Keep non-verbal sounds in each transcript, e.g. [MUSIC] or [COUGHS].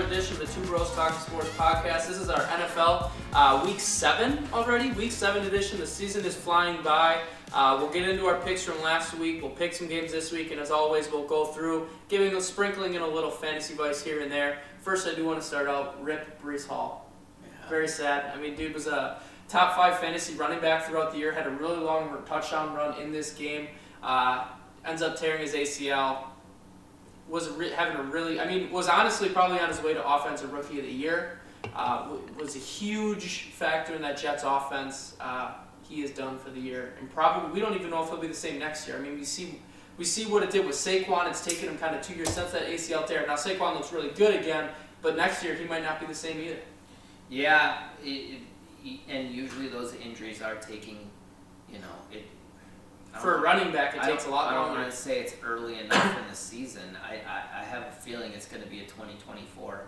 another edition of the Two Bros Talking Sports podcast. This is our NFL uh, Week 7 already. Week 7 edition. The season is flying by. Uh, we'll get into our picks from last week. We'll pick some games this week, and as always, we'll go through giving a sprinkling in a little fantasy advice here and there. First, I do want to start out Rip Breece Hall. Very sad. I mean, dude was a top five fantasy running back throughout the year. Had a really long touchdown run in this game. Uh, ends up tearing his ACL was re- having a really, I mean, was honestly probably on his way to offensive rookie of the year. Uh, was a huge factor in that Jets offense. Uh, he is done for the year, and probably we don't even know if he'll be the same next year. I mean, we see we see what it did with Saquon. It's taken him kind of two years since that ACL tear. Now Saquon looks really good again, but next year he might not be the same either. Yeah, it, it, and usually those injuries are taking, you know, it. For a running back, it takes a lot I don't longer. want to say it's early enough in the season. I, I, I have a feeling it's going to be a 2024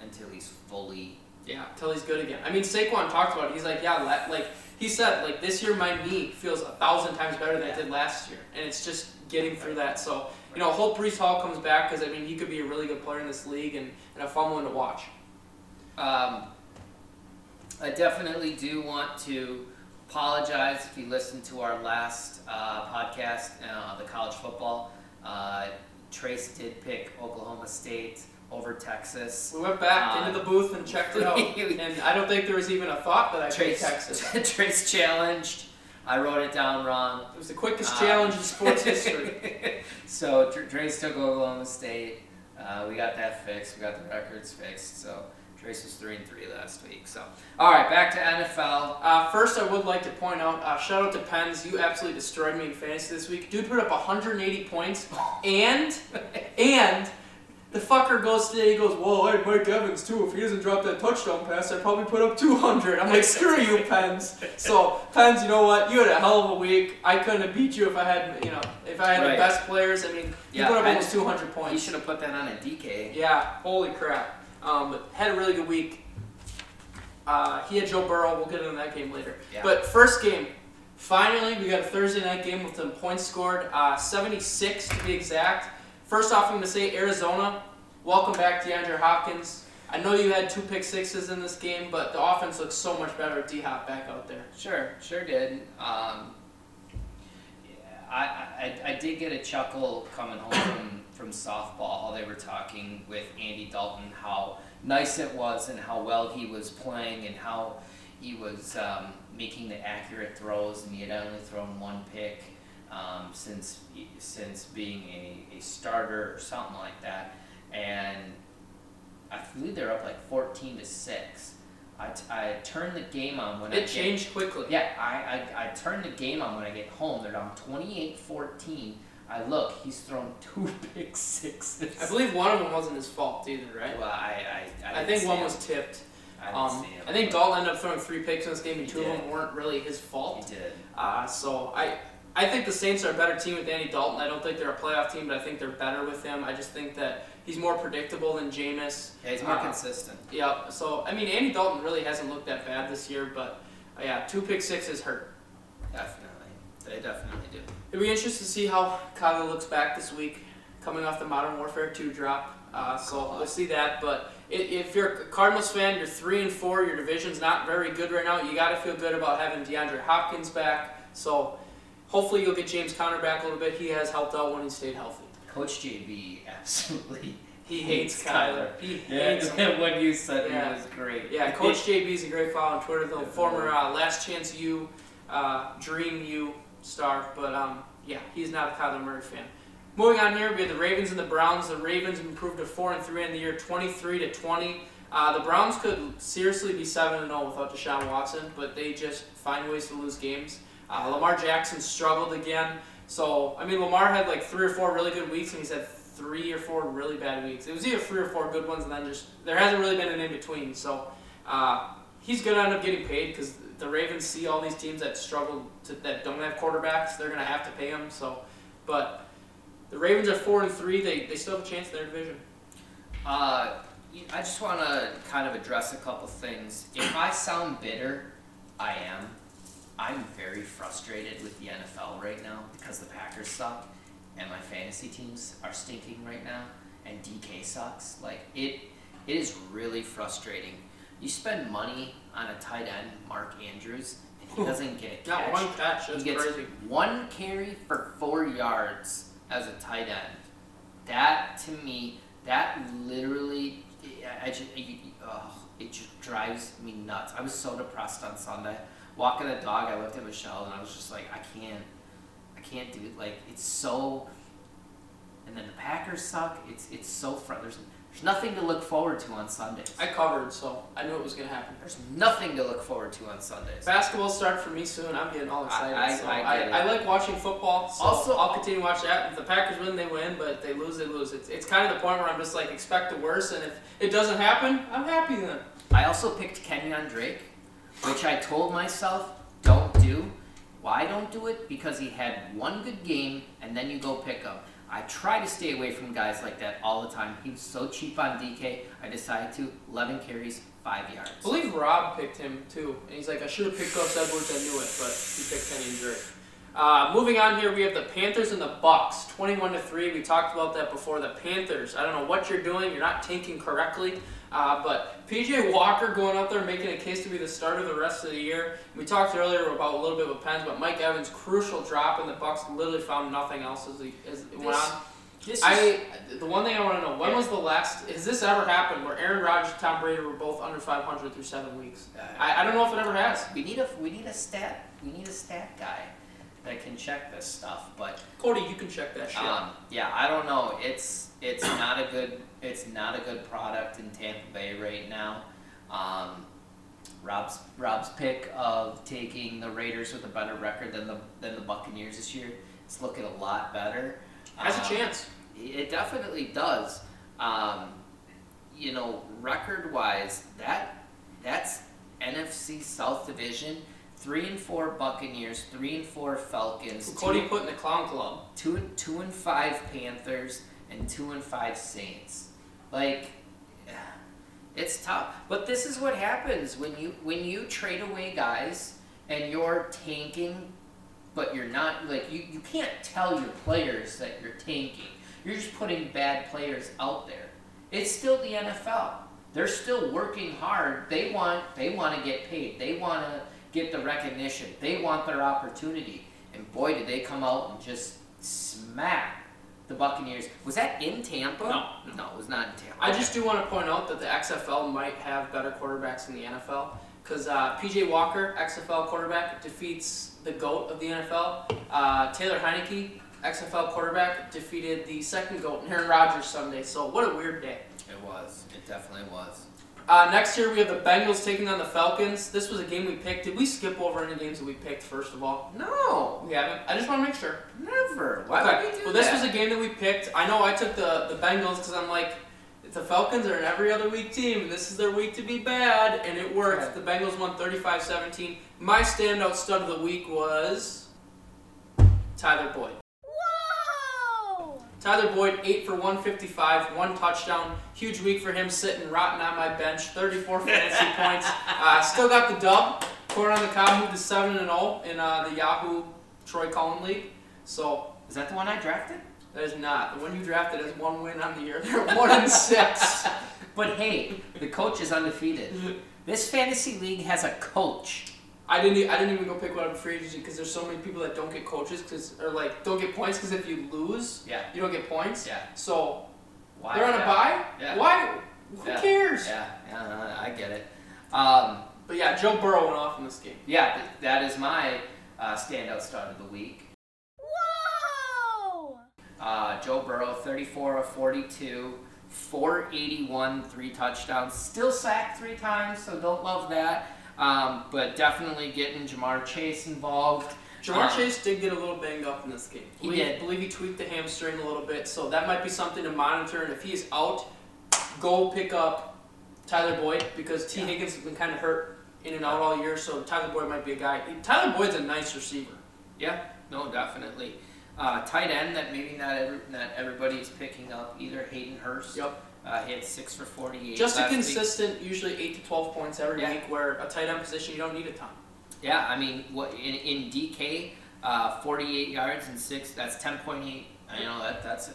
until he's fully. Yeah, till he's good again. I mean, Saquon talked about it. He's like, yeah, la- like he said, like this year my knee feels a thousand times better than it did last year, and it's just getting through that. So you know, hope Breece Hall comes back because I mean he could be a really good player in this league and, and a fun one to watch. Um, I definitely do want to apologize if you listened to our last uh, podcast, uh, the college football. Uh, Trace did pick Oklahoma State over Texas. We went back Uh, into the booth and checked it out, [LAUGHS] and I don't think there was even a thought that I picked Trace, Texas. [LAUGHS] Trace challenged. I wrote it down wrong. It was the quickest Um, challenge in sports [LAUGHS] history. so Trace took Oklahoma State. Uh, we got that fixed. We got the records fixed. So Trace was three and three last week. So all right, back to NFL. Uh, first, I would like to point out, uh, shout out to Pens. You absolutely destroyed me in fantasy this week. Dude put up 180 points, and and the fucker goes today. He goes, "Well, hey, Mike Evans too. If he doesn't drop that touchdown pass, I'd probably put up 200." I'm like, "Screw you, Pens." So Pens, you know what? You had a hell of a week. I couldn't have beat you if I had, you know, if I had Right. the best players. I mean, you Yeah, put up Pens- almost 200 You points. should have put that on a DK. Yeah, holy crap. Um, had a really good week. Uh, he had Joe Burrow. We'll get into that game later. Yeah. But first game, finally, we got a Thursday night game with some points scored. Uh, 76 to be exact. First off, I'm going to say Arizona, welcome back DeAndre Hopkins. I know you had two pick sixes in this game, but the offense looks so much better with D Hop back out there. Sure, sure did. Um, did get a chuckle coming home from, from softball. They were talking with Andy Dalton, how nice it was, and how well he was playing, and how he was um, making the accurate throws, and he had only thrown one pick um, since since being a, a starter or something like that. And I believe they're up like fourteen to six. I, t- I turned the game on when I It changed quickly. yeah, I, I, I turned the game on when I get home. They're down 28-14. I look, he's thrown [LAUGHS] two pick sixes. I believe one of them wasn't his fault either, right? Well, I, I, I, I think one him. was tipped. I didn't Um, see him. I think Dalton ended up throwing three picks in this game, and two of them weren't really his fault. He did. Uh, so I, I think the Saints are a better team with Andy Dalton. I don't think they're a playoff team, but I think they're better with him. I just think that he's more predictable than Jameis. Yeah, he's more Uh, consistent. Yeah. So I mean, Andy Dalton really hasn't looked that bad this year, but uh, yeah, two pick sixes hurt. Definitely. They definitely do. It'll be interesting to see how Kyler looks back this week, coming off the Modern Warfare 2 drop. Uh, so we'll see that. But if you're a Cardinals fan, you're three and four. Your division's not very good right now. You got to feel good about having DeAndre Hopkins back. So hopefully you'll get James Conner back a little bit. He has helped out when he stayed healthy. Coach JB absolutely He [LAUGHS] hates Kyler. He hates [LAUGHS] him. when you said Yeah. he was great. Yeah, Coach JB is a great follow on Twitter. The former uh, Last Chance U, uh, Dream U star. But um, yeah, he's not a Kyler Murray fan. Moving on here, we have the Ravens and the Browns. The Ravens improved to four and three in the year, 23 to 20. Uh, the Browns could seriously be seven and 0 without Deshaun Watson, but they just find ways to lose games. Uh, Lamar Jackson struggled again. So I mean, Lamar had like three or four really good weeks, and he's had three or four really bad weeks. It was either three or four good ones, and then just there hasn't really been an in between. So uh, he's gonna end up getting paid because the Ravens see all these teams that struggle to, that don't have quarterbacks. They're gonna have to pay him. So, but the Ravens are four and three. They they still have a chance in their division. Uh, I just want to kind of address a couple things. If I sound bitter, I am. I'm very frustrated with the NFL right now because the Packers suck and my fantasy teams are stinking right now and DK sucks. Like it It is really frustrating. You spend money on a tight end, Mark Andrews, and he doesn't get a catch. Not one catch. That's he gets crazy. one carry for four yards as a tight end. That to me, that literally, I just, oh, it just drives me nuts. I was so depressed on Sunday. Walking the dog, I looked at Michelle and I was just like, I can't, I can't do it. Like it's so. And then the Packers suck. It's it's so front. There's there's nothing to look forward to on Sundays. I covered, so I knew it was gonna happen. There's nothing to look forward to on Sundays. Basketball start for me soon. I'm getting all excited. I- I- so I I. I like watching football. So Also- I'll continue to watch that. If the Packers win, they win. But if they lose, they lose. It's, it's kind of the point where I'm just like expect the worst, and if it doesn't happen, I'm happy then. I also picked Kenyan Drake, which I told myself don't do. Why don't do it? Because he had one good game and then you go pick him. I try to stay away from guys like that all the time. He was so cheap on DK. I decided to 11 carries, five yards. I believe Rob picked him too, and he's like, I should have picked Gus Edwards. I knew it, but he picked Kenny Drake. Uh, moving on here, we have the Panthers and the Bucks, 21 to three. We talked about that before. The Panthers. I don't know what you're doing. You're not tanking correctly. Uh, but PJ Walker going out there making a case to be the starter the rest of the year. We talked earlier about a little bit with Pens, but Mike Evans crucial drop, and the Bucks literally found nothing else as, he, as it went on. This is, I the one thing I want to know when was the last has this ever happened where Aaron Rodgers and Tom Brady were both under 500 through seven weeks? I, I don't know if it ever has. we need a we need a stat we need a stat guy that can check this stuff. But Cody, you can check that shit. Um, yeah, I don't know. It's it's not a good it's not a good product in Tampa Bay right now. Um, Rob's Rob's pick of taking the Raiders with a better record than the than the Buccaneers this year. It's looking a lot better. has Um, a chance. It definitely does. Um, you know, record wise, that that's NFC South Division. Three and four Buccaneers, three and four Falcons, Who Cody two- put in the clown club. two and two and five Panthers and two and five Saints. Like it's tough. But this is what happens when you when you trade away guys and you're tanking but you're not like you, you can't tell your players that you're tanking. You're just putting bad players out there. It's still the NFL. They're still working hard. They want they want to get paid. They want to get the recognition. They want their opportunity. And boy, did they come out and just smack the Buccaneers. Was that in Tampa? No, no, it was not in Tampa. I just do want to point out that the XFL might have better quarterbacks than the NFL because uh, PJ Walker, XFL quarterback, defeats the GOAT of the NFL. Uh, Taylor Heinicke, XFL quarterback, defeated the second GOAT, Aaron Rodgers, Sunday. So what a weird day. It was. It definitely was. Uh, next year we have the Bengals taking on the Falcons. This was a game we picked. Did we skip over any games that we picked first of all? No, We haven't. I just want to make sure. never. Why okay. would we do well, this that? was a game that we picked. I know I took the the Bengals because I'm like, the Falcons are an every other week team, and this is their week to be bad, and it worked. The Bengals won 35-17. My standout stud of the week was Tyler Boyd. Tyler Boyd, 8 for 155, one touchdown. Huge week for him, sitting rotting on my bench. 34 fantasy [LAUGHS] points. Uh, still got the dub. Corner on the cob moved to 7 and 0 in uh, the Yahoo Troy Cullen League. So Is that the one I drafted? that is not. The one you drafted has one win on the year. [LAUGHS] They're 1 and 6. [LAUGHS] But hey, the coach is undefeated. This fantasy league has a coach. I didn't. I didn't even go pick one up for free agency because there's so many people that don't get coaches because or like don't get points because if you lose, Yeah. you don't get points. Yeah. So Why? they're on a yeah. bye. Yeah. Why? Who Yeah. cares? Yeah, yeah, I get it. Um, But yeah, Joe Burrow went off in this game. yeah, that is my uh, standout start of the week. Whoa! Uh, Joe Burrow, 34 of 42, 481, three touchdowns. Still sacked three times, so don't love that. Um, but definitely getting Ja'Marr Chase involved. Ja'Marr Um, Chase did get a little banged up in this game. He believe, did. believe he tweaked the hamstring a little bit, so that might be something to monitor. And if he's out, go pick up Tyler Boyd because T. Yeah. Higgins has been kind of hurt in and out all year, so Tyler Boyd might be a guy. Tyler Boyd's a nice receiver. Yeah, no, definitely. Uh, tight end that maybe not every, not everybody is picking up either. Hayden Hurst. Yep. Uh, he had six for 48. Just a last week. consistent, usually eight to twelve points every Yeah. week. Where a tight end position you don't need a ton. Yeah, I mean, what in, in DK, uh, 48 yards and six. That's 10.8. You know that that's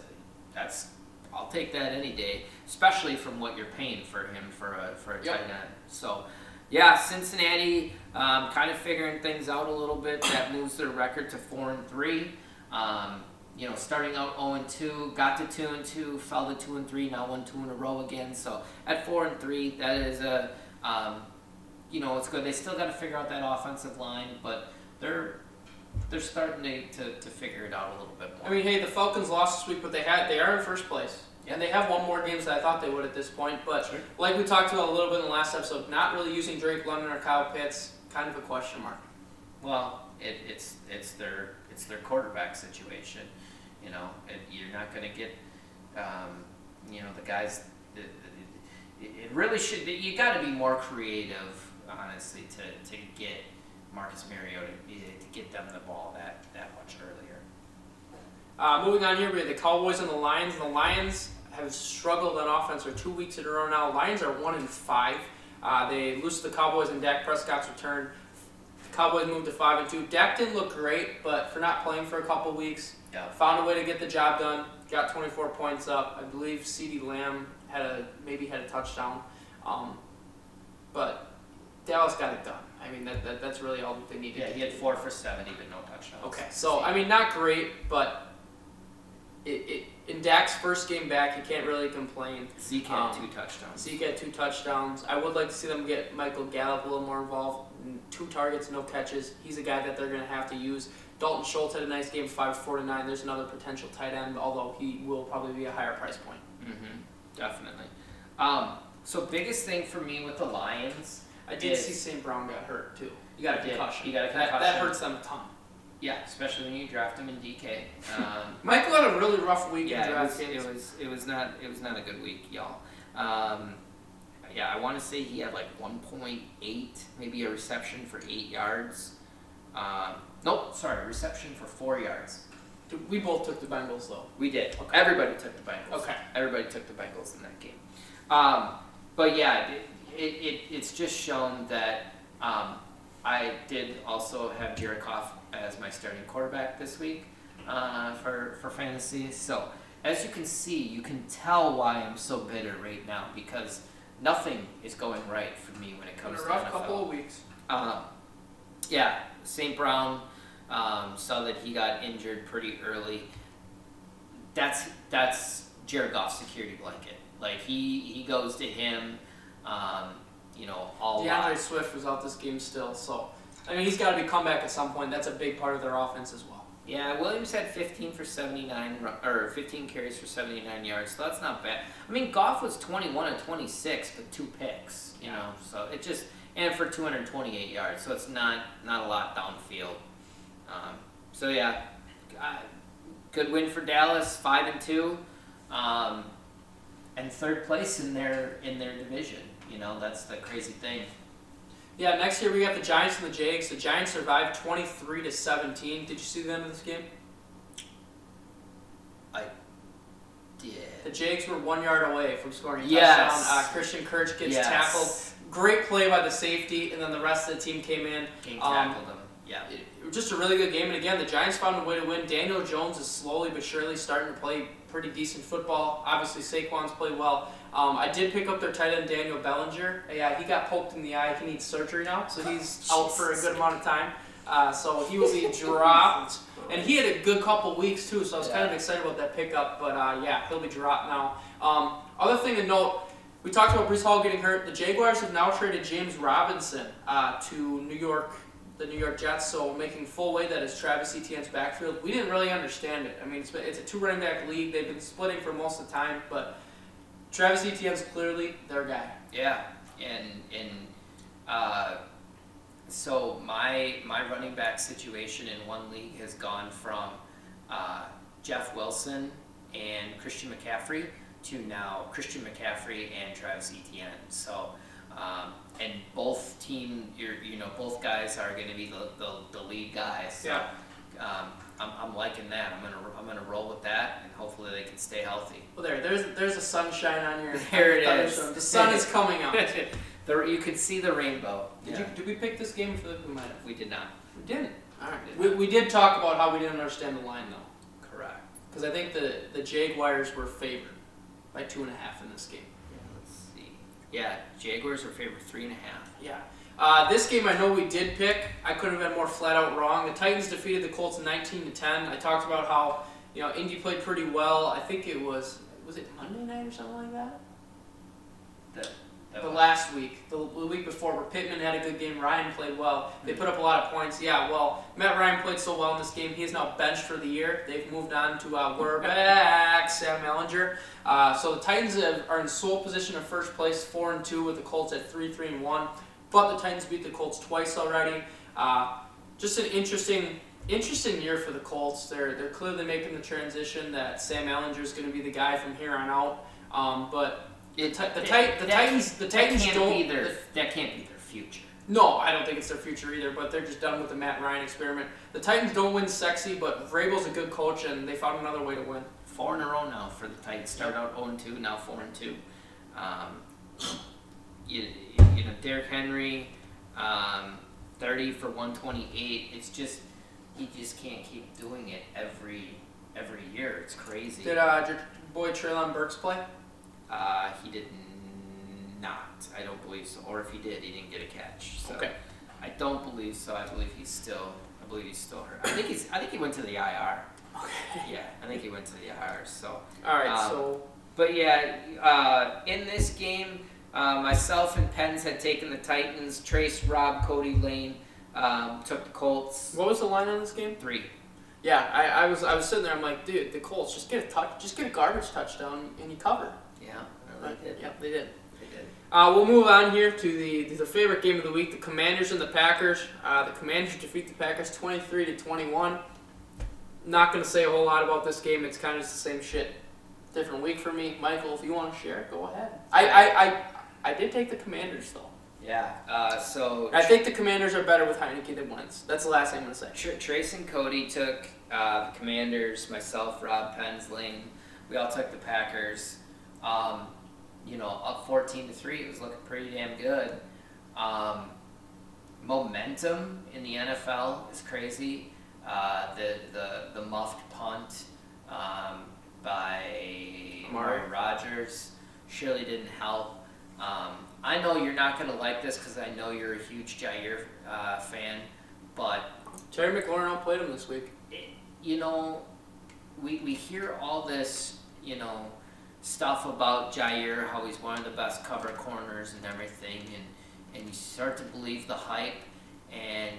that's I'll take that any day, especially from what you're paying for him for a for a Yep. tight end. So, yeah, Cincinnati um, kind of figuring things out a little bit. That moves their record to four and three. Um, you know, starting out 0 and 2, got to 2 and 2, fell to 2 and 3, now won 2 in a row again. So at 4 and 3, that is a, um, you know, it's good. They still got to figure out that offensive line, but they're they're starting to, to, to figure it out a little bit more. I mean, hey, the Falcons lost this week, but they had they are in first place, Yeah. and they have one more games than I thought they would at this point. But Sure. like we talked about a little bit in the last episode, not really using Drake London or Kyle Pitts, kind of a question mark. Well, it, it's it's their it's their quarterback situation. You know, you're not going to get, um, you know, the guys. It, it, really should. You got to be more creative, honestly, to, to get Marcus Mariota to get them the ball that that much earlier. Uh, moving on here, we have the Cowboys and the Lions. The Lions have struggled on offense for two weeks in a row now. Lions are one and five. Uh, they lose to the Cowboys and Dak Prescott's return. The Cowboys moved to five and two. Dak didn't look great, but for not playing for a couple weeks, Yeah. found a way to get the job done. Got 24 points up. I believe CeeDee Lamb had a maybe had a touchdown, um, but Dallas got it done. I mean that, that that's really all that they needed. Yeah, he had four for seventy, but no touchdowns. Okay, so I mean, not great, but it, it, in Dak's first game back, you can't really complain. Zeke had Um, two touchdowns. Zeke had two touchdowns. I would like to see them get Michael Gallup a little more involved. Two targets, no catches. He's a guy that they're going to have to use. Dalton Schultz had a nice game, five four to nine. There's another potential tight end, although he will probably be a higher price point. Mm-hmm. Definitely. Um, so biggest thing for me with the Lions I did Is- see St. Brown got hurt too. You got a concussion. He got a That, that hurts them a ton. Yeah, especially when you draft him in DK. Um, [LAUGHS] Michael had a really rough week in yeah, it was, it was it was not it was not a good week, y'all. Um, yeah, I want to say he had like 1.8, maybe a reception for eight yards. Um, nope, sorry, reception for four yards. We both took the Bengals though. We did. Okay. Everybody took the Bengals. Okay. Everybody took the Bengals in that game. Um, but yeah, it, it, it, it's just shown that um, I did also have Jared Goff as my starting quarterback this week uh, for, for fantasy. So as you can see, you can tell why I'm so bitter right now because nothing is going right for me when it comes a to rough NFL. couple of weeks. Um, yeah, St. Brown um, saw that he got injured pretty early. That's that's Jared Goff's security blanket. Like he he goes to him, um, you know, all D'Andre lot. Swift was out this game still, so I mean he's got to be come back at some point. That's a big part of their offense as well. Yeah, Williams had 15 for 79, or 15 carries for 79 yards, so that's not bad. I mean, Goff was 21 and 26, but two picks, you know, so it just and for 228 yards, so it's not not a lot downfield. Um, so yeah, uh, good win for Dallas, five and two, um, and third place in their in their division. You know, that's the crazy thing. Yeah, next year we got the Giants and the Jags. The Giants survived 23 to 17. Did you see the end of this game? I did. The Jags were one yard away from scoring a Yes. touchdown. Uh, Christian Kirk gets Yes. tackled. Great play by the safety, and then the rest of the team came in. King Um, tackled him. Yeah. It- just a really good game, and again, the Giants found a way to win. Daniel Jones is slowly but surely starting to play pretty decent football. Obviously, Saquon's played well. Um, I did pick up their tight end Daniel Bellinger. Yeah, he got poked in the eye. He needs surgery now, so he's [LAUGHS] out for a good amount of time. Uh, so he will be [LAUGHS] dropped. And he had a good couple weeks too, so I was kind of excited about that pickup. But uh, yeah, he'll be dropped now. Um, other thing to note, we talked about Breece Hall getting hurt. The Jaguars have now traded James Robinson uh, to New York, the New York Jets. So making full weight that is Travis Etienne's backfield. We didn't really understand it. I mean, it's, it's a two running back league. They've been splitting for most of the time, but Travis Etienne's clearly their guy. Yeah, and and uh, so my my running back situation in one league has gone from uh, Jeff Wilson and Christian McCaffrey to now Christian McCaffrey and Travis Etienne. So. Um, and both team, you're, you know, both guys are going to be the, the, the lead guys. So, Yeah. Um, I'm, I'm liking that. I'm gonna I'm gonna roll with that, and hopefully they can stay healthy. Well, there, there's there's a sunshine on your. [LAUGHS] There it is. The sun is coming out. [LAUGHS] the, you could see the rainbow. Did Yeah. you did we pick this game for the we might have? We did not. We didn't. All right. Did We, we did talk about how we didn't understand the line though, Correct. because I think the the Jaguars were favored. by two and a half in this game. Yeah, Jaguars are favorite three and a half. Yeah. Uh, this game I know we did pick. I couldn't have been more flat out wrong. The Titans defeated the Colts 19 to 10. I talked about how you know Indy played pretty well. I think it was was it Monday night or something like that. The, The last week, the, the week before, where Pittman had a good game, Ryan played well. They put up a lot of points. Yeah, well, Matt Ryan played so well in this game. He is now benched for the year. They've moved on to uh, we're back, Sam Ehlinger. Uh, so the Titans have, are in sole position of first place, four and two, with the Colts at three, three and one. But the Titans beat the Colts twice already. Uh, just an interesting, interesting year for the Colts. They're they're clearly making the transition that Sam Ehlinger is going to be the guy from here on out. Um, but It- Ti- the, that- Tit- the that- Titans, the that Titans can't don't. be their, the- that can't be their future. no, I don't think it's their future either. But they're just done with the Matt Ryan experiment. The Titans don't win sexy, but Vrabel's a good coach, and they found another way to win. Four in a row now for the Titans. Start out 0 2, now 4 and 2. Um, you, you know, Derrick Henry, um, 30 for 128. It's just, he just can't keep doing it every every year. It's crazy. Did uh, your boy Treylon Burks play? Uh, he did not. I don't believe so. Or if he did, he didn't get a catch. So Okay. I don't believe so. I believe he's still. I believe he's still hurt. I think he's. I think he went to the IR. Okay. Yeah, I think he went to the IR. So. All right. Um, so But yeah, uh, in this game, uh, myself and Pens had taken the Titans. Trace, Rob, Cody, Lane um, took the Colts. what was the line on this game? Three. Yeah, I, I was I was sitting there. I'm like, dude, the Colts just get a touch, just get a garbage touchdown, and you cover. Yeah, did. Yep, they did. They did. Uh, we'll move on here to the, the favorite game of the week: the Commanders and the Packers. Uh, the Commanders defeat the Packers 23 to 21. Not gonna say a whole lot about this game. It's kind of just the same shit. Different week for me, Michael. If you want to share, go ahead. I I, I, I did take the Commanders though. Yeah. Uh, so I think the Commanders are better with Heinicke than Wentz. That's the last thing I'm gonna say. Tr- Trace and Cody took uh, the Commanders. Myself, Rob, Pens, Lane. We all took the Packers. Um, you know, up fourteen to three. It was looking pretty damn good. Um, momentum in the NFL is crazy. Uh, the the the muffed punt um, by Amari. Amari Rodgers surely didn't help. Um, I know you're not gonna like this because I know you're a huge Jaire uh, fan, but Terry McLaurin outplayed him this week. it, you know, we, we hear all this, you know, stuff about Jaire, how he's one of the best cover corners and everything, and, and you start to believe the hype, and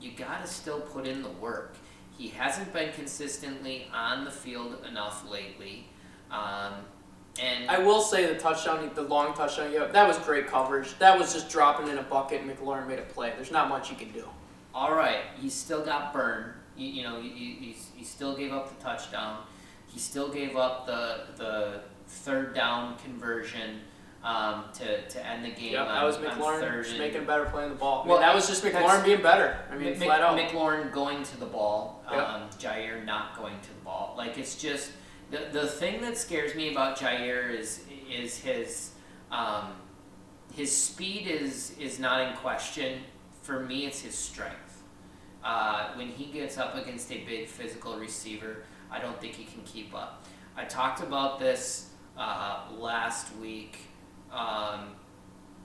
you gotta still put in the work. He hasn't been consistently on the field enough lately, um, and I will say the touchdown, the long touchdown, yeah, that was great coverage. That was just dropping in a bucket. and McLaurin made a play. There's not much you can do. all right, he still got burned. You, you know, he, he, he still gave up the touchdown. He still gave up the the third down conversion um, to, to end the game. Yeah, on, that was McLaurin just making a better play on the ball. I mean, Well, that was just McLaurin being better. I mean, Mc- flat out. McLaurin going to the ball, Yep. um, Jaire not going to the ball. Like it's just the the thing that scares me about Jaire is is his um, his speed is is not in question. For me, it's his strength. Uh, when he gets up against a big physical receiver, I don't think he can keep up. I talked about this uh, last week. Um,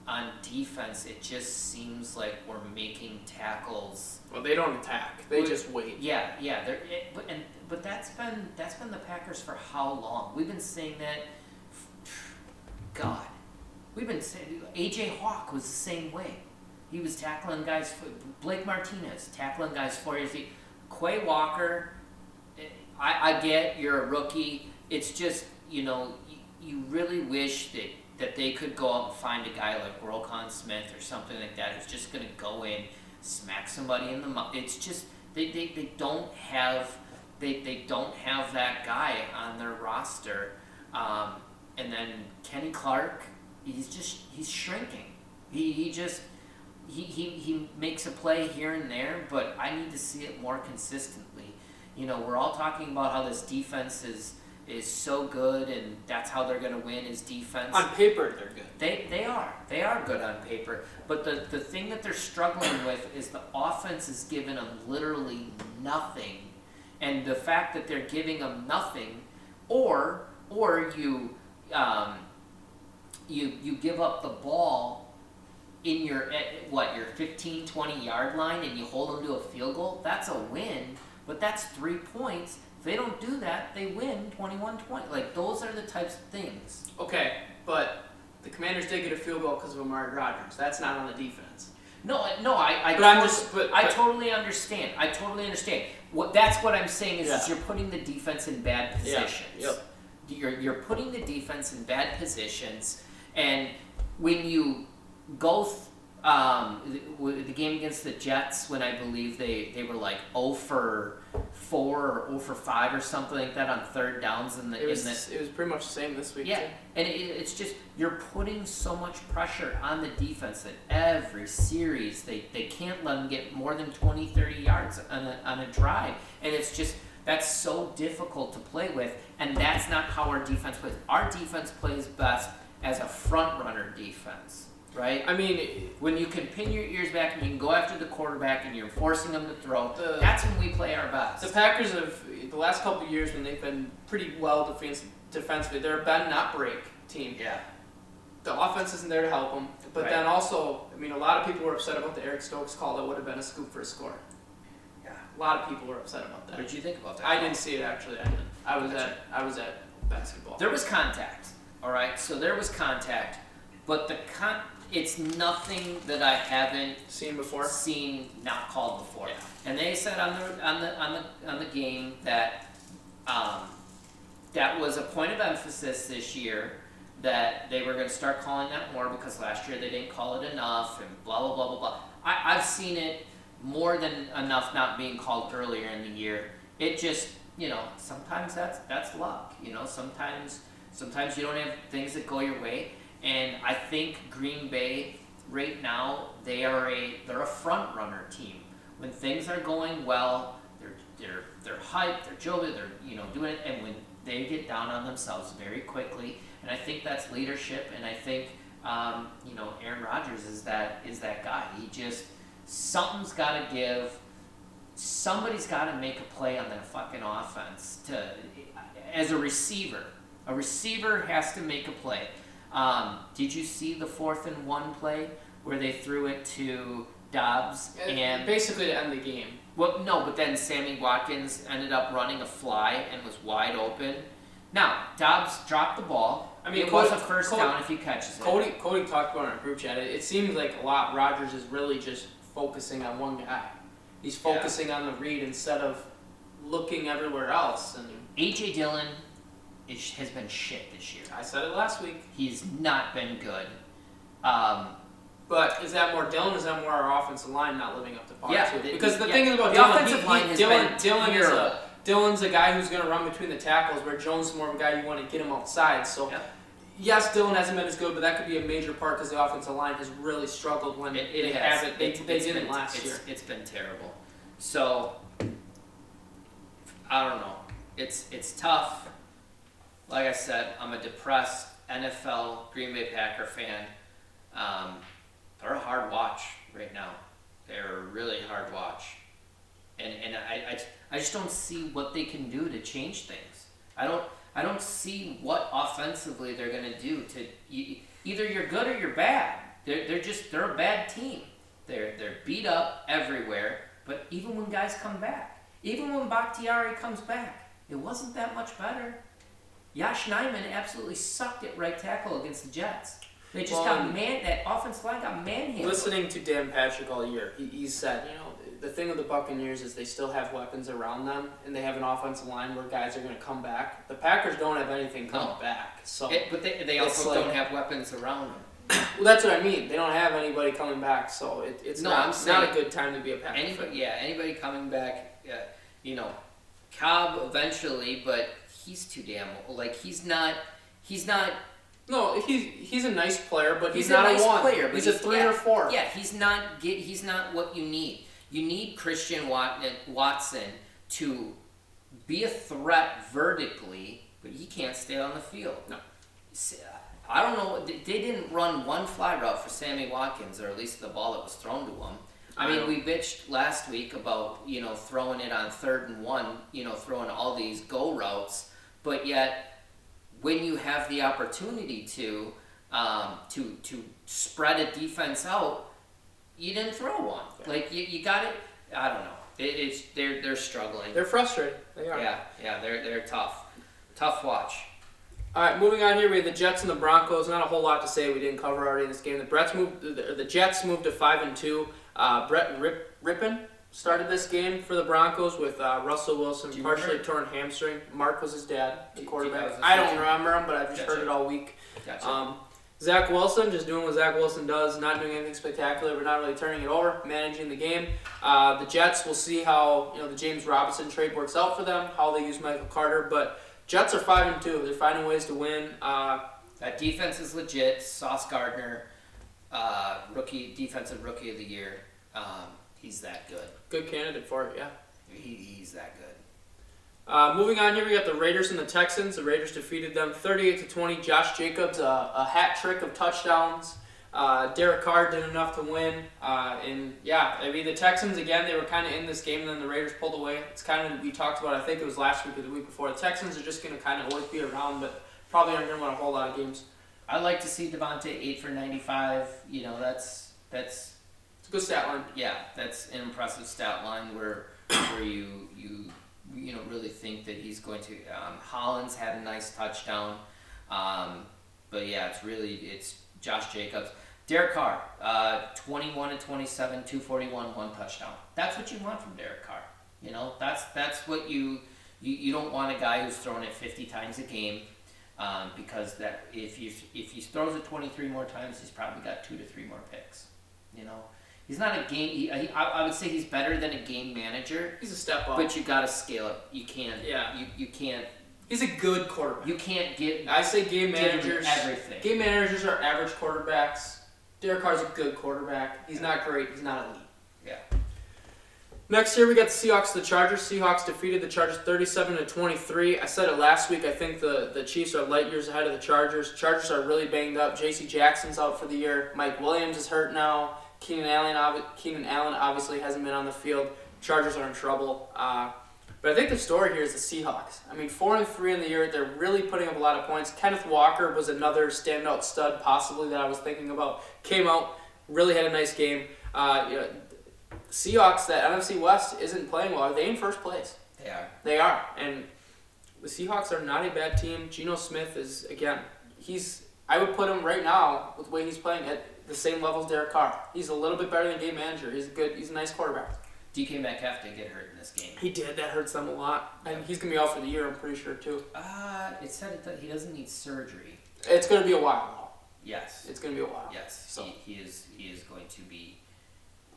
on defense, it just seems like we're making tackles. well, they don't attack. They Well, just wait. Yeah, yeah. They're, it, but and but that's been that's been the Packers for how long? We've been saying that. God, we've been saying AJ Hawk was the same way. He was tackling guys. Blake Martinez tackling guys for deep. Quay Walker. I, I get you're a rookie. It's just you know you, you really wish that that they could go out and find a guy like Roquan Smith or something like that who's just gonna go in, smack somebody in the mouth. It's just they, they, they don't have they, they don't have that guy on their roster. Um, and then Kenny Clark, he's just he's shrinking. He, he just he, he, he makes a play here and there, but I need to see it more consistently. You know, we're all talking about how this defense is is so good and that's how they're gonna win is defense. On paper, they're good. They they are. They are good on paper. But the, the thing that they're struggling with is the offense is giving them literally nothing. And the fact that they're giving them nothing or or you um, you you give up the ball in your what your 15 20 yard line and you hold them to a field goal that's a win but that's three points if they don't do that they win 21-20 like those are the types of things Okay, but the Commanders did get a field goal because of Amari Rodgers. That's not on the defense. no I- no i i, But I'm just- but- I but- totally understand i totally understand what that's what i'm saying is, is you're putting the defense in bad positions. Yeah, yep. you're, you're putting the defense in bad positions and when you go th- um, the, the game against the Jets when I believe they, they were like 0 for 4 or 0 for 5 or something like that on third downs in the, It was in the it was pretty much the same this week yeah, too. and it, it's just you're putting so much pressure on the defense that every series they, they can't let them get more than 20, 30 yards on a, on a drive. And it's just that's so difficult to play with, and that's not how our defense plays. Our defense plays best as a front runner defense, right? I mean, When you can pin your ears back and you can go after the quarterback and you're forcing them to throw, The- that's when we play our best. the Packers have the last couple of years when they've been pretty well defense, defensively. They're a bend not break team. yeah. The offense isn't there to help them. But Right. then also, I mean, a lot of people were upset about the Eric Stokes call. That would have been a scoop for a score. Yeah. A lot of people were upset about What that. did you think about that? I didn't see it actually. I didn't. I was Gotcha. at I was at basketball. There was contact, all right. So there was contact, but the con it's nothing that I haven't seen before. seen not called before. Yeah. And they said on the on the on the on the game that um, that was a point of emphasis this year that they were going to start calling that more because last year they didn't call it enough and blah blah blah blah blah. I, I've seen it more than enough not being called earlier in the year. It just you know sometimes that's that's luck. You know sometimes sometimes you don't have things that go your way. And I think Green Bay right now they are a they're a front runner team. When things are going well, they're they're they're hyped, they're jovial, they're you know doing it, and when they get down on themselves very quickly, and I think that's leadership, and I think um, you know Aaron Rodgers is that is that guy. He just something's got to give. Somebody's got to make a play on that fucking offense to as a receiver. A receiver has to make a play. Um, did you see the fourth and one play where they threw it to Dobbs Uh, and basically to end the game. well, no, but then Sammy Watkins ended up running a fly and was wide open. Now Dobbs dropped the ball. I mean, it was a first Cody- down if he catches it. Cody Cody talked about it in group chat. It, it seems like a lot. Rodgers is really just focusing on one guy. He's Yeah. focusing on the read instead of looking everywhere else. And AJ Dillon is, has been shit this year. I said it last week. He's not been good. Um, But is that more Dillon? Is that more our offensive line not living up to par Yeah, the- Because the yeah. thing is about The Dillon, offensive he, line has Dillon, been Dillon is a Dillon's a guy who's going to run between the tackles, where Jones is more of a guy you want to get him outside. So. Yeah. Yes, Dillon hasn't been as good, but that could be a major part because the offensive line has really struggled when It, they has. haven't. They, It's- they it's didn't been, last it's, year. It's been terrible. So I don't know. It's it's tough. Like I said, I'm a depressed NFL Green Bay Packer fan. Um, they're a hard watch right now. They're a really hard watch, and and I, I I just don't see what they can do to change things. I don't I don't see what offensively they're gonna do to either you're good or you're bad. They're they're just they're a bad team. They're they're beat up everywhere. But even when guys come back, even when Bakhtiari comes back, it wasn't that much better. Yosh Nijman absolutely sucked at right tackle against the Jets. They just Well, got and- man. That offensive line got manhandled. Listening to Dan Patrick all year, he, he said, you know, the thing with the Buccaneers is they still have weapons around them, and they have an offensive line where guys are going to come back. The Packers don't have anything coming No. back, so It- but they, they also like- don't have weapons around them. [COUGHS] well, that's what I mean. They don't have anybody coming back, so it, it's No, not, I'm it's not a good time to be a Packer fan. Yeah, anybody coming back, uh, you know, Cobb eventually, but he's too damn old. like he's not. He's not. No, he's he's a nice player, but he's, He's, not a nice one. player, but he's, a three yeah, or four. Yeah, he's not. Get, he's not what you need. You need Christian uh, Watson to be a threat vertically, but he can't stay on the field. No. S- uh, I don't know. They didn't run one fly route for Sammy Watkins, or at least the ball that was thrown to him. I I mean, we bitched last week about you know throwing it on third and one, you know throwing all these go routes, but yet when you have the opportunity to um, to to spread a defense out, you didn't throw one. Yeah. Like you, you got it. I don't know. It, it's they're they're struggling. They're frustrated. They are. yeah, yeah, they're they're tough. Tough watch. All right, moving on here, we have the Jets and the Broncos. Not a whole lot to say. We didn't cover already in this game. The Brets moved. The, the Jets moved to five and two. Uh, Brett Rip, Rypien started this game for the Broncos with uh, Russell Wilson, Do partially torn hamstring. Mark was his dad, the Do- do- quarterback. I I don't remember him, but I've just Gotcha. heard it all week. Gotcha. Um, Zach Wilson just doing what Zach Wilson does, not doing anything spectacular, but not really turning it over, managing the game. Uh, the Jets will see how you know the James Robinson trade works out for them, how they use Michael Carter, but Jets are five and two. They're finding ways to win. Uh, that defense is legit. Sauce Gardner, uh, rookie defensive rookie of the year. Um, he's that good. good candidate for it, yeah. He, he's that good. Uh, moving on here, we got the Raiders and the Texans. The Raiders defeated them 38 to 20. Josh Jacobs, uh, a hat trick of touchdowns. Uh, Derek Carr did enough to win. Uh, and yeah, I mean the Texans again, they were kind of in this game, and then the Raiders pulled away. It's kind of we talked about. I think it was last week or the week before. The Texans are just going to kind of always be around, but probably aren't going to win a whole lot of games. I like to see Davante eight for ninety five. You know that's that's It's a good stat line. yeah, that's an impressive stat line where where you you you know really think that he's going to. Um, Hollins had a nice touchdown, um, but yeah, it's really it's Josh Jacobs, Derek Carr, uh, twenty one and twenty seven, two forty one, one touchdown. That's what you want from Derek Carr. You know that's that's what you you, you don't want a guy who's throwing it fifty times a game. Um, because that if you if he throws it 23 more times, he's probably got two to three more picks. You know, He's not a game. He, he, I, I would say he's better than a game manager, He's a step up. but you got to scale it. You can't. Yeah. You, you can't. He's a good quarterback. You can't get I say game managers. everything. Game managers are average quarterbacks. Derek Carr's a good quarterback. He's not great. He's not elite. Yeah. Next year we got the Seahawks, the Chargers. Seahawks defeated the Chargers 37 to 23. I said it last week. I think the, the Chiefs are light years ahead of the Chargers. Chargers are really banged up. J.C. Jackson's out for the year. Mike Williams is hurt now. Keenan Allen, Keenan Allen obviously hasn't been on the field. Chargers are in trouble. Uh, but I think the story here is the Seahawks. I mean, four and three in the year. They're really putting up a lot of points. Kenneth Walker was another standout stud, possibly that I was thinking about. Came out, really had a nice game. Uh, you know, Seahawks, that NFC West isn't playing well. Are they in first place? They are. They are, and the Seahawks are not a bad team. Geno Smith is again, he's I would put him right now with the way he's playing at the same level as Derek Carr. He's a little bit better than game manager. He's a good. He's a nice quarterback. DK Metcalf did get hurt in this game. He did. That hurts them a lot, and he's gonna be out for the year. I'm pretty sure too. Uh, it said that he doesn't need surgery. It's gonna be a while. Yes. It's gonna be a while. Yes. So- He, he is. He is going to be.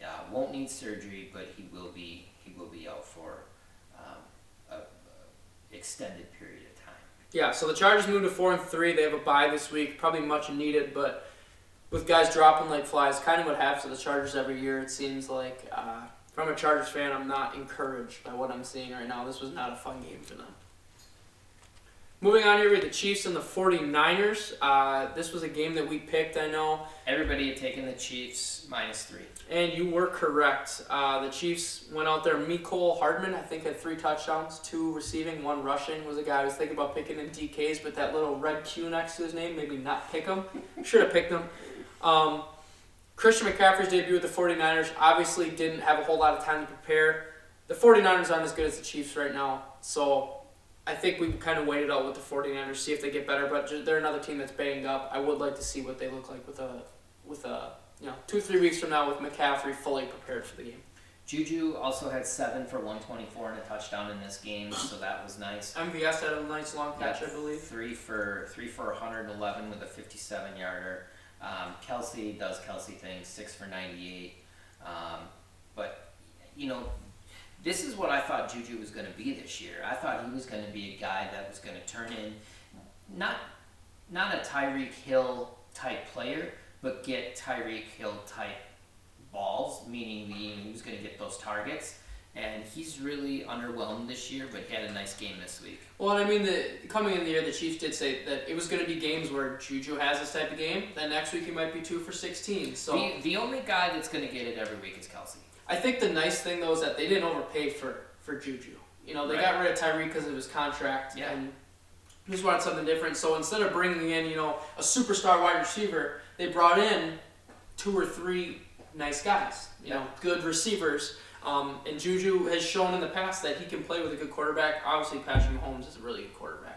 Uh, won't need surgery, but he will be. He will be out for um, a, a extended period of time. Yeah, so the Chargers moved to four and three. They have a bye this week, probably much needed, but with guys dropping like flies, kind of what happens to the Chargers every year. It seems like uh, from a Chargers fan, I'm not encouraged by what I'm seeing right now. This was not a fun game for them. Moving on here with the Chiefs and the 49ers. Uh, this was a game that we picked, I know, Everybody had taken the Chiefs minus three. and you were correct. Uh, the Chiefs went out there. Mecole Hardman, I think, had three touchdowns, two receiving, one rushing. Was a guy I was thinking about picking in DKs, but that little red Q next to his name made me not pick him. Should have picked him. Um, Christian McCaffrey's debut with the 49ers obviously didn't have a whole lot of time to prepare. The 49ers aren't as good as the Chiefs right now, so I think we kind of waited out with the 49ers, see if they get better. But they're another team that's banged up. I would like to see what they look like with a with a you know two three weeks from now with McCaffrey fully prepared for the game. Juju also had seven for 124 and a touchdown in this game, so that was nice. MVS had a nice long catch, I believe. Three for three for 111 with a 57 yarder. Um, Kelce does Kelce things, six for 98. Um, but you know, this is what I thought Juju was going to be this year. I thought he was going to be a guy that was going to turn in, not not a Tyreek Hill type player, but get Tyreek Hill type balls, meaning he he was going to get those targets. And he's really underwhelmed this year, but he had a nice game this week. Well, and I mean, the coming in the year, the Chiefs did say that it was going to be games where Juju has this type of game. Then next week he might be two for 16. So The, the only guy that's going to get it every week is Kelce. I think the nice thing though is that they didn't overpay for for Juju. You know, they Right. got rid of Tyreek because of his contract, Yeah. and just wanted something different. So instead of bringing in, you know, a superstar wide receiver, they brought in two or three nice guys, you know, good receivers. Um, and Juju has shown in the past that he can play with a good quarterback. Obviously, Patrick Mahomes is a really good quarterback.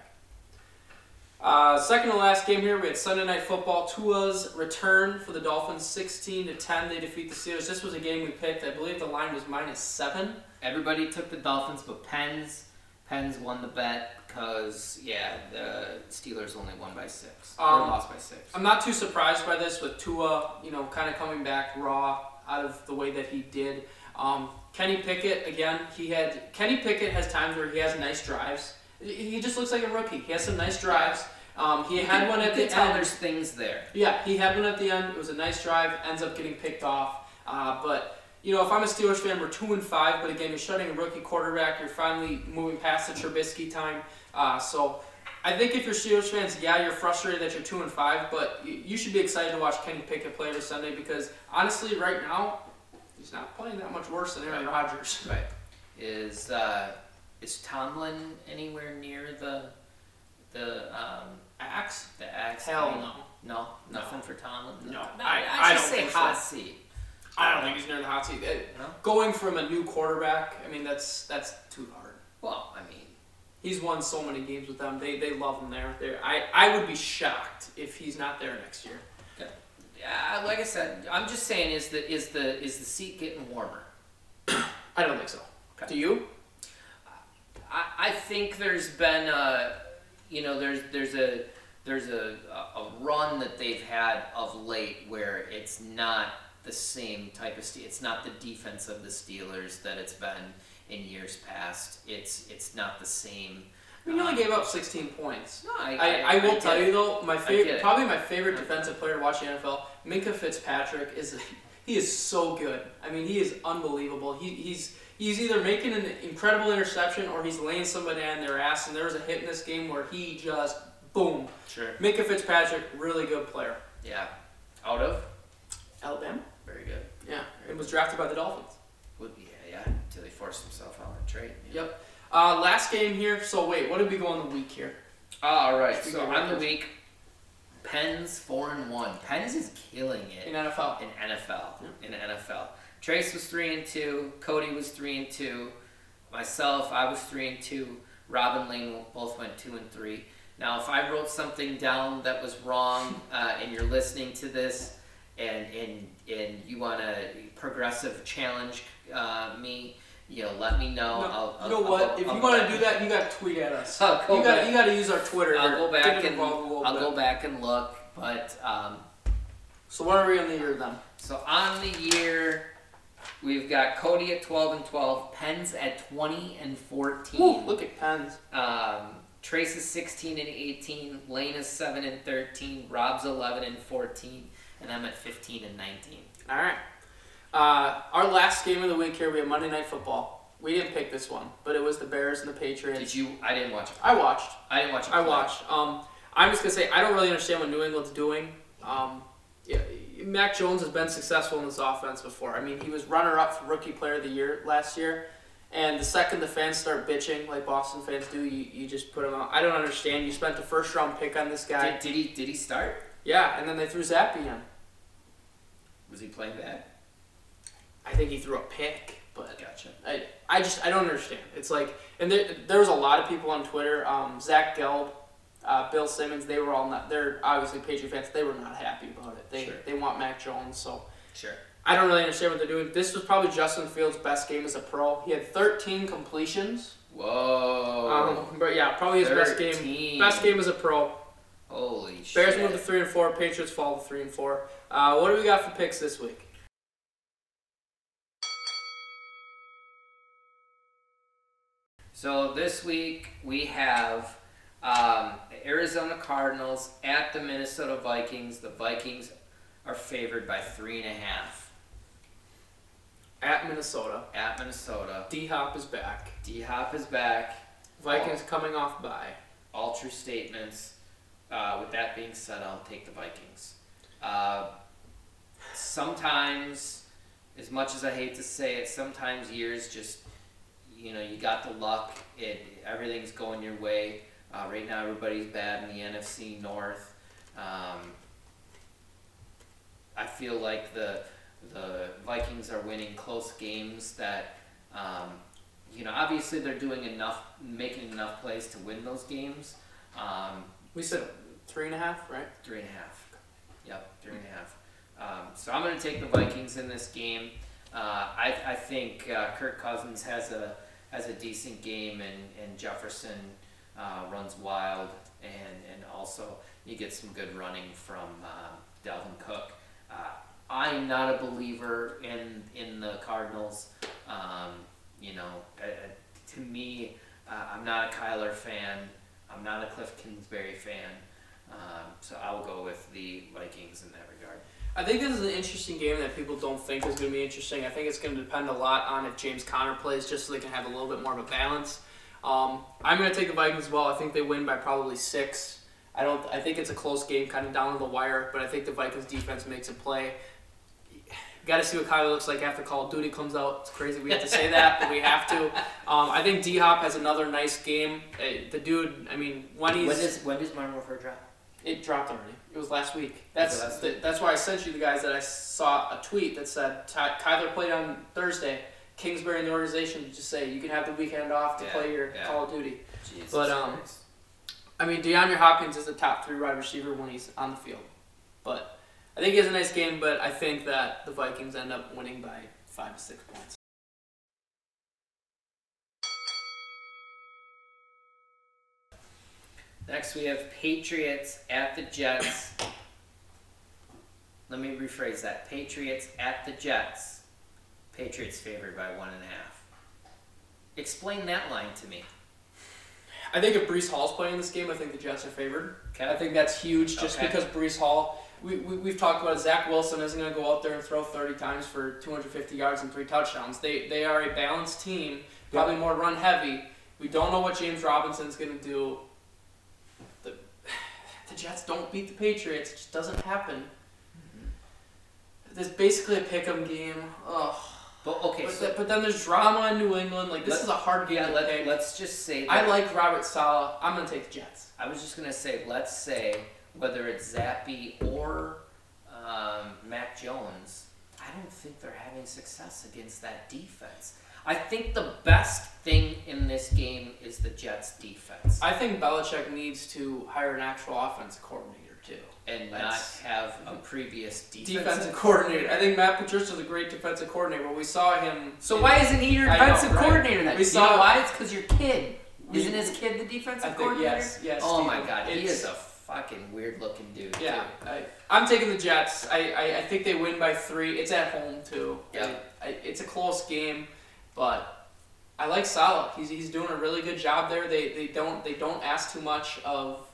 Uh, second to last game here, we had Sunday Night Football. Tua's return for the Dolphins, 16 to 10. They defeat the Steelers. This was a game we picked. I believe the line was minus seven. Everybody took the Dolphins, but Pens, Pens won the bet because yeah, the Steelers only won by six or Um, lost by six. I'm not too surprised by this with Tua, you know, kind of coming back raw out of the way that he did. Um, Kenny Pickett, again, he had Kenny Pickett has times where he has nice drives. He just looks like a rookie. He has some nice drives. Um, he had one at the end. there's things there. Yeah, he had one at the end. It was a nice drive. Ends up getting picked off. Uh, but you know, if I'm a Steelers fan, we're two and five. But again, you're shutting a rookie quarterback. You're finally moving past the Trubisky time. Uh, so I think if you're Steelers fans, yeah, you're frustrated that you're two and five. But you, you should be excited to watch Kenny Pickett play every Sunday because honestly, right now, he's not playing that much worse than Aaron Rodgers. Right. Is uh, is Tomlin anywhere near the the um, Axe? the axe? Hell thing? no. No, nothing for Tomlin. No. I, I- I just don't say think so. hot seat. I don't think he's near the hot seat. Uh, No? Going from a new quarterback, I mean, that's that's too hard. Well, I mean, He's won so many games with them. They they love him there. There, I I would be shocked if he's not there next year. Yeah, like I said, I'm just saying, is the is the is the seat getting warmer? [COUGHS] I don't think so. Okay. Do you? I, I think there's been a, you know, there's there's a there's a, a a run that they've had of late where it's not the same type of steel. It's not the defense of the Steelers that it's been in years past. It's it's not the same. I he only gave up 16 points. No, I, I, I will get tell it. you though, my favorite, probably my favorite defensive player to watch the NFL, Minkah Fitzpatrick is. He is so good. I mean, he is unbelievable. He, he's he's either making an incredible interception or he's laying somebody on their ass. And there was a hit in this game where he just boom. Sure. Minkah Fitzpatrick, really good player. Yeah. Out of. Alabama. Very good. Yeah, and was drafted by the Dolphins. Would be yeah, yeah. Until he forced himself out of trade. Yeah. Yep. Uh, last game here. So wait, what did we go on the week here? All right. We So go on the week, Pens four and one. Pens is killing it. In NFL. in NFL. In NFL. Trace was three and two. Cody was three and two. Myself, I was three and two. Robin Lane both went two and three. Now, if I wrote something down that was wrong, [LAUGHS] uh, and you're listening to this, and and and you want to progressive challenge uh, me, you know, let me know. No, I'll, I'll, you know I'll what? if you want to do that, you got to tweet at us. I'll go you got you got to use our Twitter. I'll go back and I'll bit. go back and look. But um, So what are we on the year then? So on the year, we've got Cody at 12 and 12, Pens at 20 and 14. Ooh, look at pens. Um, Trace is 16 and 18, Lane is 7 and 13, Rob's 11 and 14, and I'm at 15 and 19. All right. Uh, our last game of the week here, we have Monday Night Football. We didn't pick this one, but it was the Bears and the Patriots. Did you? I didn't watch it. I watched. I didn't watch it. I watched. Um, I'm just gonna say I don't really understand what New England's doing. Um, yeah, Mac Jones has been successful in this offense before. I mean, he was runner-up for Rookie Player of the Year last year. And the second the fans start bitching, like Boston fans do, you, you just put him out. I don't understand. You spent a first-round pick on this guy. Did, did he? Did he start? Yeah, and then they threw Zappe in. Was he playing bad? I think he threw a pick, but Gotcha. I, I just I don't understand. It's like, and there there was a lot of people on Twitter. Um, Zach Gelb, uh, Bill Simmons, they were all not. They're obviously Patriot fans. They were not happy about it. They Sure. they want Mac Jones. So Sure. I don't really understand what they're doing. This was probably Justin Fields' best game as a pro. He had 13 completions. Whoa. Um, but yeah, probably his best game. Best game as a pro. Holy shit. Bears move to three and four. Patriots fall to three and four. Uh, what do we got for picks this week? So this week we have um, the Arizona Cardinals at the Minnesota Vikings. The Vikings are favored by three and a half At Minnesota, at Minnesota. D Hop is back. D Hop is back. Vikings coming off by. All true statements. Uh, with that being said, I'll take the Vikings. Uh, sometimes, as much as I hate to say it, sometimes years just, you know, you got the luck. It everything's going your way. Uh, right now, everybody's bad in the NFC North. Um, I feel like the the Vikings are winning close games that, um, you know, obviously they're doing enough, making enough plays to win those games. Um, We said three and a half, right? Three and a half. Yep, three and a half. Um, so I'm going to take the Vikings in this game. Uh, I, I think uh, Kirk Cousins has a has a decent game, and and Jefferson uh, runs wild, and and also you get some good running from uh, Dalvin Cook. Uh, I'm not a believer in in the Cardinals. Um, you know, to me, uh, I'm not a Kyler fan. I'm not a Cliff Kingsbury fan. Um, so I will go with the Vikings in that regard. I think this is an interesting game that people don't think is going to be interesting. I think it's going to depend a lot on if James Conner plays, just so they can have a little bit more of a balance. Um, I'm going to take the Vikings as well. I think they win by probably six. I don't. I think it's a close game, kind of down to the wire, but I think the Vikings defense makes a play. Got to see what Kyler looks like after Call of Duty comes out. It's crazy we have to say that, but we have to. Um, I think D Hop has another nice game. Uh, the dude, I mean, when he's When does when does Modern Warfare drop? it dropped already. It was last week. That's last the, that's why I sent you the guys that I saw a tweet that said Ty, Kyler played on Thursday. Kingsbury and the organization just say you can have the weekend off to Yeah, play your yeah. Call of Duty. Jesus But, um, Christ. I mean, DeAndre Hopkins is a top three wide receiver when he's on the field. But I think he has a nice game. But I think that the Vikings end up winning by five to six points. Next, we have Patriots at the Jets. Let me rephrase that. Patriots at the Jets. Patriots favored by one and a half. Explain that line to me. I think if Breece Hall's playing this game, I think the Jets are favored. Okay. I think that's huge just Okay. because Breece Hall, we, we, we've talked about it, Zach Wilson isn't going to go out there and throw 30 times for 250 yards and three touchdowns. They, they are a balanced team, probably more run heavy. We don't know what James Robinson's going to do. The, Jets don't beat the Patriots. It just doesn't happen. There's basically a pick 'em game. Ugh. But okay, but, so but then there's drama in New England. Like, this is a hard game yeah, to let, pick. let's just say that. I like Robert Saleh. I'm going to take the Jets. I was just gonna say, let's say whether it's Zappe or um, Mac Jones, I don't think they're having success against that defense. I think the best thing in this game is the Jets' defense, I think Belichick needs to hire an actual offense coordinator too. and that's- not have a previous defensive. Defensive coordinator. I think Matt Patricia's a great defensive coordinator, but we saw him. So why isn't he your I know, defensive right? coordinator then? We you saw- know why? It's because your kid. We- Isn't his kid the I defensive think coordinator? yes, yes. Oh my god, he is a fucking weird looking dude. Yeah, too. I, I'm taking the Jets. I, I, I think they win by three. It's at home too. Yeah. It's a close game, but I like Saleh. He's, he's doing a really good job there. They, they don't they don't ask too much of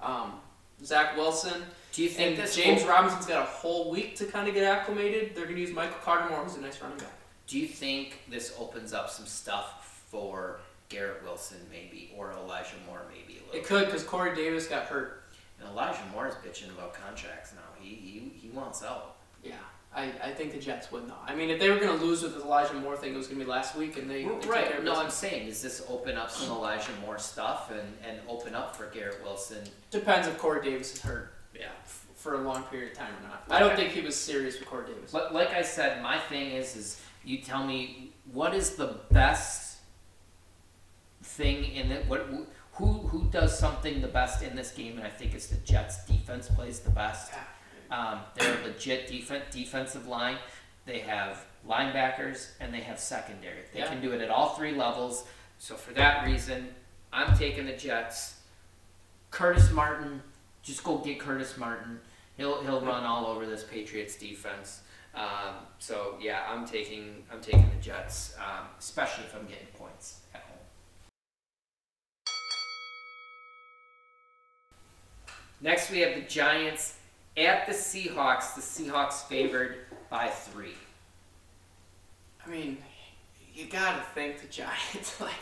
um, Zach Wilson. Do you think And James whole- Robinson's got a whole week to kind of get acclimated. They're going to use Michael Carter more, who's a nice running back. Do you think this opens up some stuff for Garrett Wilson maybe, or Elijah Moore maybe a little? It could because Corey Davis got hurt. And Elijah Moore is bitching about contracts now. He he, he wants out. Yeah, I, I think the Jets would not. I mean, if they were going to lose with this Elijah Moore thing, it was going to be last week, and they, they right. No, I'm saying does this open up some Elijah Moore stuff and, and open up for Garrett Wilson? depends if Corey Davis is hurt Yeah. f- for a long period of time or not. I don't think he was serious with Corey Davis. But like I said, my thing is is you tell me what is the best thing in it. What who who does something the best in this game? And I think it's the Jets defense plays the best. Um, they're a legit defense defensive line. They have linebackers and they have secondary. They Yeah. can do it at all three levels. So for that reason, I'm taking the Jets. Curtis Martin, just go get Curtis Martin. He'll he'll run all over this Patriots defense. Um, so yeah, I'm taking I'm taking the Jets, um, especially if I'm getting points at home. Next, we have the Giants at the Seahawks. The Seahawks favored by three. I mean, you gotta think the Giants. [LAUGHS] Like,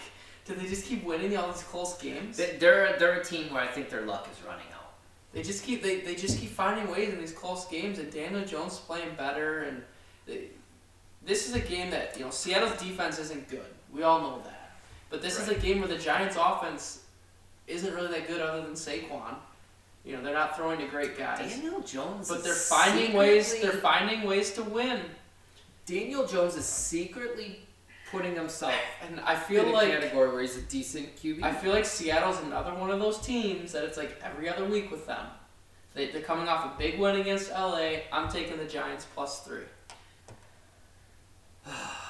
do they just keep winning all these close games? They- They're they're a team where I think their luck is running out. They just keep they, they just keep finding ways in these close games, and Daniel Jones is playing better. And they, this is a game that you know Seattle's defense isn't good. We all know that. But this is a game where the Giants' offense isn't really that good other than Saquon. You know, they're not throwing to great guys. Daniel Jones, But they're finding ways. They're finding ways to win, Daniel Jones is secretly putting himself and I in feel a like category where he's a decent QB. I feel like Seattle's another one of those teams that it's like every other week with them. They, they're coming off a big win against LA. I'm taking the Giants plus three. [SIGHS] [SIGHS] [SIGHS]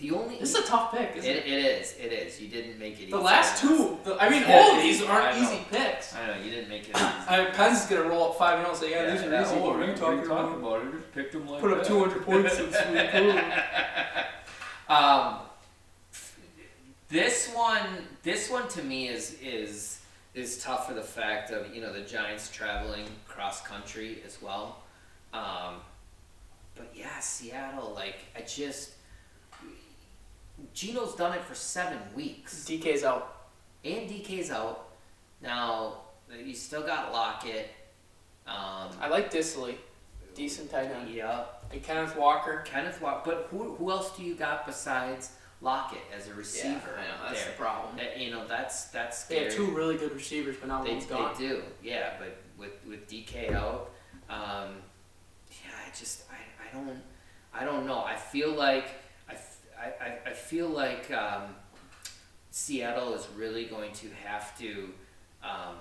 the only This is a tough pick, it, isn't it? it is it is you didn't make it. The easy. last two, the, I mean, Yeah, all of these aren't easy picks. I know you didn't make it. Easy. I mean, Penn's gonna roll up five and I'll say, yeah, these are easy. oh, What are you talking about? about? I just picked them like Put up 200 [LAUGHS] points this week. Ooh. Um, this one, this one to me is is is tough for the fact of you know the Giants traveling cross country as well. Um, but yeah, Seattle, like I just Gino's done it for seven weeks, DK's out. and DK's out. Now you still got Lockett. Um, I like Dissly. Decent tight end. yeah, And Kenneth Walker. Kenneth Walker. But who who else do you got besides Lockett as a receiver? Yeah, I know, that's there? the problem. That, you know, that's that's They have two really good receivers, but now They, one's gone. they do, yeah. But with with DK out, um, yeah, I just I, I don't I don't know. I feel like I, I, feel like um, Seattle is really going to have to um,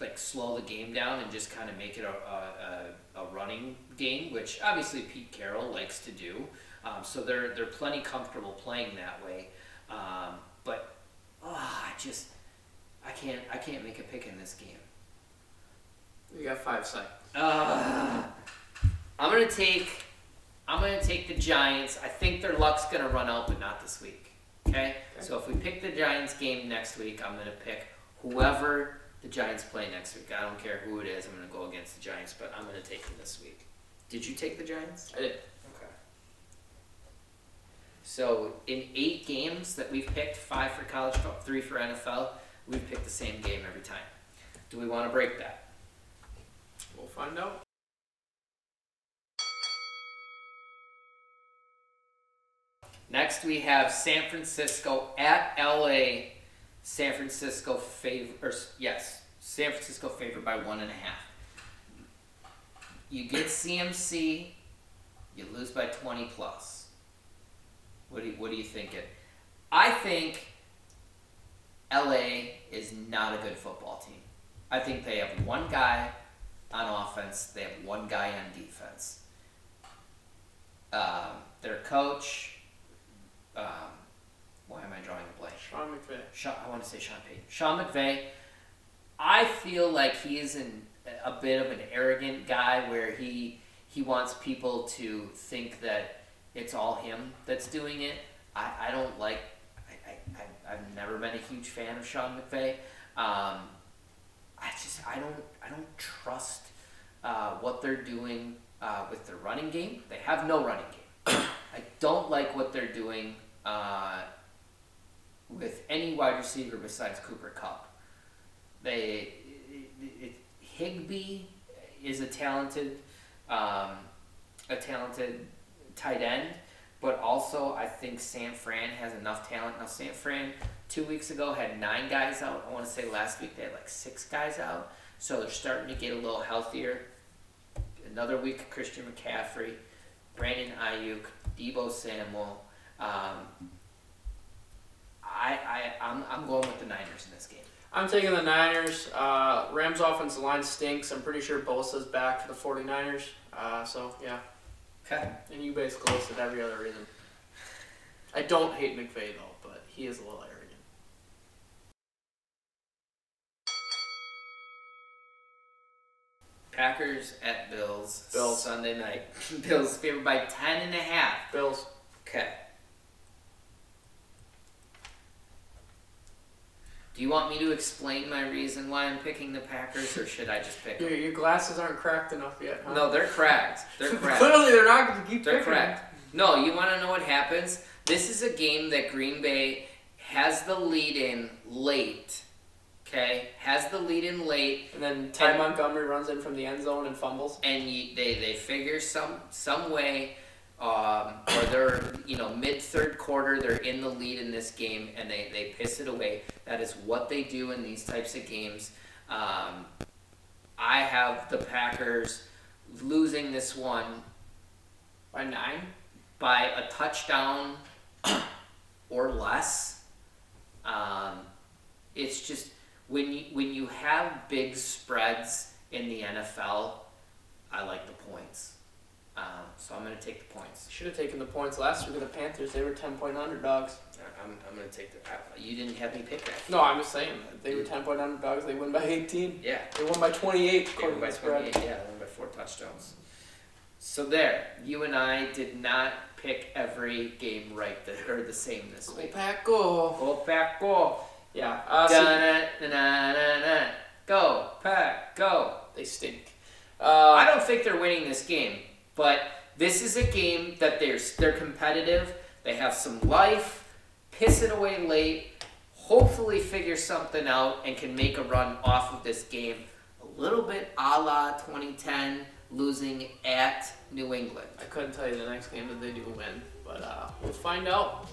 like slow the game down and just kind of make it a, a, a, a running game, which obviously Pete Carroll likes to do. Um, so they're they're plenty comfortable playing that way. Um, but oh, I just I can't I can't make a pick in this game. You got five seconds. Uh, I'm gonna take I'm gonna take the Giants. I think their luck's gonna run out, but not this week. Okay? Okay. So if we pick the Giants game next week, I'm gonna pick whoever the Giants play next week. I don't care who it is. I'm gonna go against the Giants, but I'm gonna take them this week. Did you take the Giants? I did. Okay. So in eight games that we've picked, five for college, three for NFL, we've picked the same game every time. Do we want to break that? We'll find out. Next, we have San Francisco at LA. San Francisco favor, or yes, San Francisco favored by one and a half. You get CMC, you lose by twenty plus. What do you, what are you thinking? I think LA is not a good football team. I think they have one guy on offense. They have one guy on defense. Um, their coach um, why am I drawing a blank? Sean McVay. Sean, I want to say Sean Payton. Sean McVay. I feel like he is an, a bit of an arrogant guy where he he wants people to think that it's all him that's doing it. I, I don't like. I, I, I've never been a huge fan of Sean McVay. Um, I just I don't I don't trust uh, what they're doing uh, with their running game. They have no running game. I don't like what they're doing uh, with any wide receiver besides Cooper Kupp. They it, it, Higbee is a talented um, a talented tight end, but also I think San Fran has enough talent. Now San Fran two weeks ago had nine guys out. I want to say last week they had like six guys out. So they're starting to get a little healthier. Another week Christian McCaffrey, Brandon Aiyuk, Deebo Samuel. Um, I, I, I'm, I'm going with the Niners in this game. I'm taking the Niners. Uh, Rams offensive line stinks. I'm pretty sure Bosa's back for the 49ers. Uh, so, yeah. Okay. And you basically listed every other reason. I don't hate McVay, though, but he is a little arrogant. Packers at Bills. Bills. Sunday night. [LAUGHS] Bills favored by ten and a half. Bills. Okay. Do you want me to explain my reason why I'm picking the Packers, or should I just pick Your, them? your glasses aren't cracked enough yet, huh? No, they're cracked. They're [LAUGHS] cracked. Clearly, they're not going to keep They're picking. correct. No, you want to know what happens? This is a game that Green Bay has the lead in late. Okay, has the lead in late, And then Ty And- Montgomery runs in from the end zone and fumbles. and you, they they figure some some way, um, or they're you know mid third quarter they're in the lead in this game and they they piss it away. That is what they do in these types of games. Um, I have the Packers losing this one By nine. by a touchdown [COUGHS] or less. Um, it's just when you when you have big spreads in the NFL, I like the points. Um, so I'm going to take the points. Should have taken the points last week with the Panthers. They were ten point underdogs. I'm, I'm going to take the. You didn't have me pick that. No, I'm just saying they were ten point underdogs. They won by eighteen. Yeah. They won by twenty eight. They won by 28, yeah, they won by four touchdowns. So there, you and I did not pick every game right that or the same this Go week. Pack, go. Go pack, go! Yeah. Uh, so. Go pack, go! they stink. I Uh, don't think they're winning this game, but this is a game that they're they're competitive. They have some life. Piss it away late. Hopefully, figure something out and can make a run off of this game. A little bit a la 2010, losing at New England. I couldn't tell you the next game that they do win, but uh, we'll find out.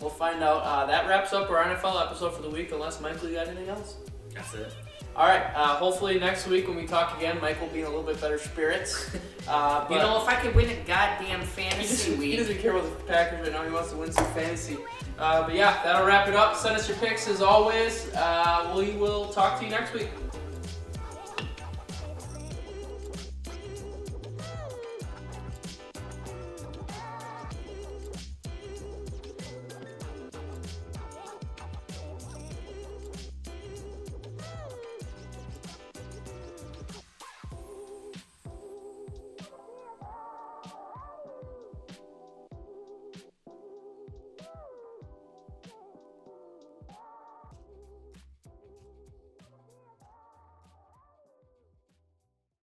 We'll find out. Uh, that wraps up our NFL episode for the week, unless Michael, you got anything else? That's it. All right. Uh, hopefully next week when we talk again, Mike will be in a little bit better spirits. [LAUGHS] Uh, but You know, if I could win a goddamn [LAUGHS] he fantasy doesn't, he doesn't care about the Packers right now. He wants to win some fantasy. Uh, but yeah, that'll wrap it up. Send us your picks as always. Uh, we will talk to you next week.